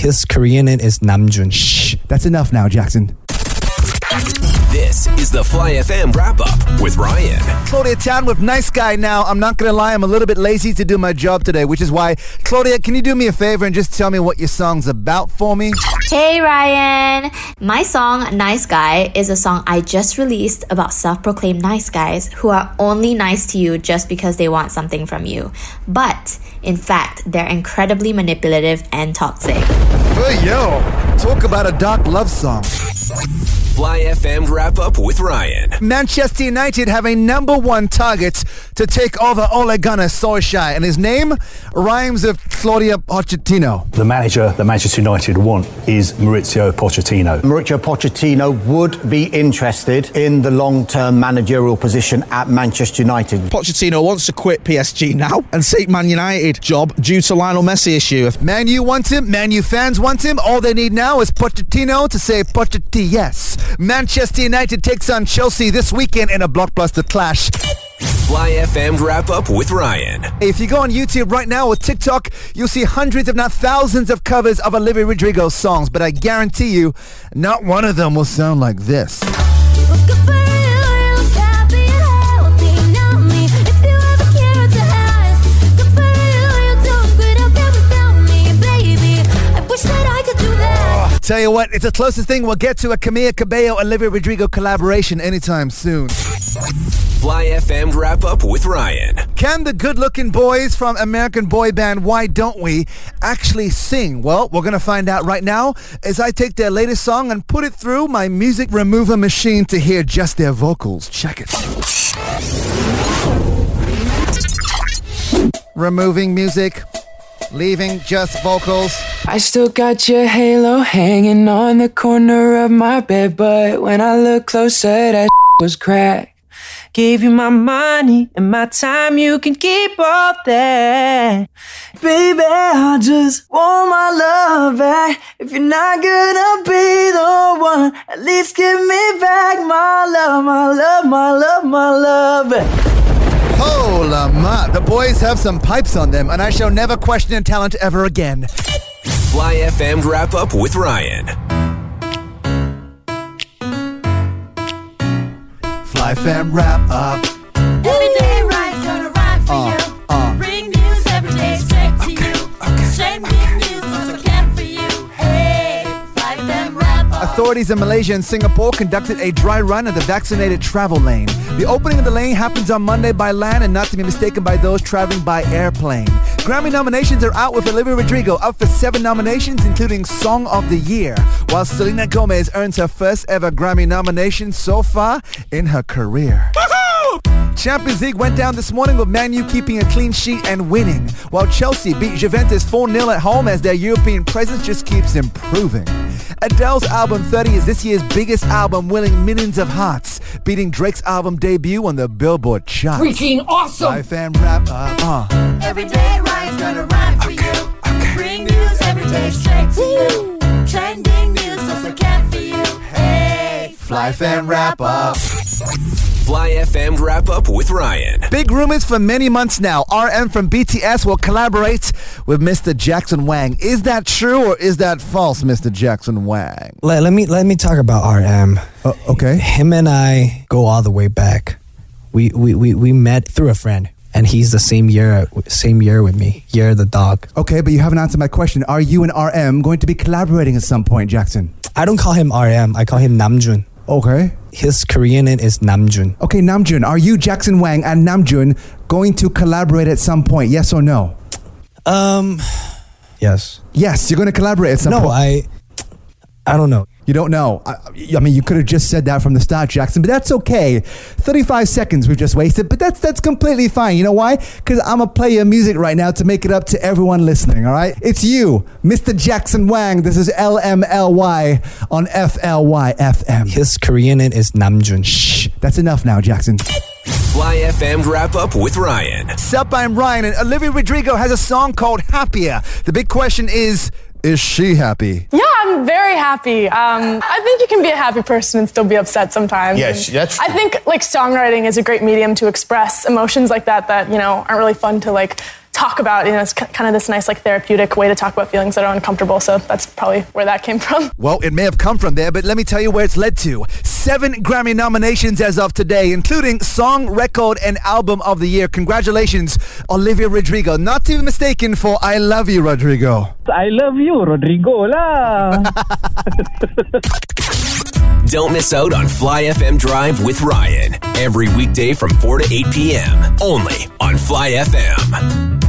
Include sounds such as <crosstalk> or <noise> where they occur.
His Korean name is Namjoon. Shh, that's enough now, Jackson. This is the Fly FM wrap up with Ryan. Claudia Town with Nice Guy now. I'm not going to lie, I'm a little bit lazy to do my job today, which is why, Claudia, can you do me a favor and just tell me what your song's about for me? Hey Ryan! My song Nice Guy is a song I just released about self proclaimed nice guys who are only nice to you just because they want something from you. But in fact, they're incredibly manipulative and toxic. Hey, yo, talk about a dark love song. Fly FM wrap up with Ryan. Manchester United have a number one target to take over Ole Gunnar Solskjaer, and his name rhymes with Claudia Pochettino. The manager that Manchester United want is Mauricio Pochettino. Mauricio Pochettino would be interested in the long-term managerial position at Manchester United. Pochettino wants to quit PSG now and seek Man United job due to Lionel Messi issue. Man U wants him, Man U fans want him. All they need now is Pochettino to say Pochettino yes. Manchester United takes on Chelsea this weekend in a blockbuster clash. Fly FM wrap up with Ryan. If you go on YouTube right now or TikTok, you'll see hundreds, if not thousands, of covers of Olivia Rodrigo songs. But I guarantee you, not one of them will sound like this. Tell you what, it's the closest thing we'll get to a Camila Cabello Olivia Rodrigo collaboration anytime soon. Fly FM wrap up with Ryan. Can the good looking boys from American boy band Why Don't We actually sing? Well, we're going to find out right now as I take their latest song and put it through my music remover machine to hear just their vocals. Check it. Removing music, leaving just vocals. I still got your halo hanging on the corner of my bed, but when I look closer, that <laughs> was cracked. Gave you my money and my time, you can keep all that. Baby, I just want my love back. If you're not gonna be the one, at least give me back my love, my love, my love, my love. Hola ma, the boys have some pipes on them, and I shall never question their talent ever again. Fly FM wrap up with Ryan. Fly fam wrap up. Authorities in Malaysia and Singapore conducted a dry run of the vaccinated travel lane. The opening of the lane happens on Monday by land and not to be mistaken by those traveling by airplane. Grammy nominations are out with Olivia Rodrigo up for seven nominations, including Song of the Year, while Selena Gomez earns her first ever Grammy nomination so far in her career. Champions League went down this morning with Man U keeping a clean sheet and winning, while Chelsea beat Juventus 4-0 at home as their European presence just keeps improving. Adele's album 30 is this year's biggest album, winning millions of hearts, beating Drake's album debut on the Billboard chart. Freaking awesome! Life fan wrap up. Uh. Every day, Ryan's gonna rhyme for you. Bring news every day straight to you. Trending news, so I can for you. Hey, Fly fan wrap up. Fly FM wrap up with Ryan. Big rumors for many months now. RM from BTS will collaborate with Mr. Jackson Wang. Is that true or is that false, Mr. Jackson Wang? Let, let me let me talk about RM. Uh, okay. Him and I go all the way back. We we, we, we met through a friend, and he's the same year same year with me. Year of the dog. Okay, but you haven't answered my question. Are you and RM going to be collaborating at some point, Jackson? I don't call him RM. I call him Namjoon. Okay. His Korean name is Namjoon. Okay, Namjoon, are you, Jackson Wang, and Namjoon going to collaborate at some point? Yes or no? Um, yes. Yes, you're going to collaborate at some No, point. No, I I don't know. You don't know. I, I mean, you could have just said that from the start, Jackson, but that's okay. 35 seconds we've just wasted, but that's that's completely fine. You know why? Because I'm going to play your music right now to make it up to everyone listening, all right? It's you, Mr. Jackson Wang. This is LMLY on FLY FM. His Korean name is Namjoon. Shh, that's enough now, Jackson. Fly FM wrap up with Ryan. Sup, I'm Ryan, and Olivia Rodrigo has a song called Happier. The big question is, is she happy? Yeah, I'm very happy. Um, I think you can be a happy person and still be upset sometimes. Yes, And that's I think like songwriting is a great medium to express emotions like that that you know aren't really fun to like talk about. You know, it's kind of this nice like therapeutic way to talk about feelings that are uncomfortable. So that's probably where that came from. Well, it may have come from there, but let me tell you where it's led to. Seven Grammy nominations as of today, including Song, Record, and Album of the Year. Congratulations, Olivia Rodrigo. Not to be mistaken for I Love You, Rodrigo. I love you, Rodrigo lah. <laughs> Don't miss out on Fly FM Drive with Ryan every weekday from 4 to 8 p.m. only on Fly FM.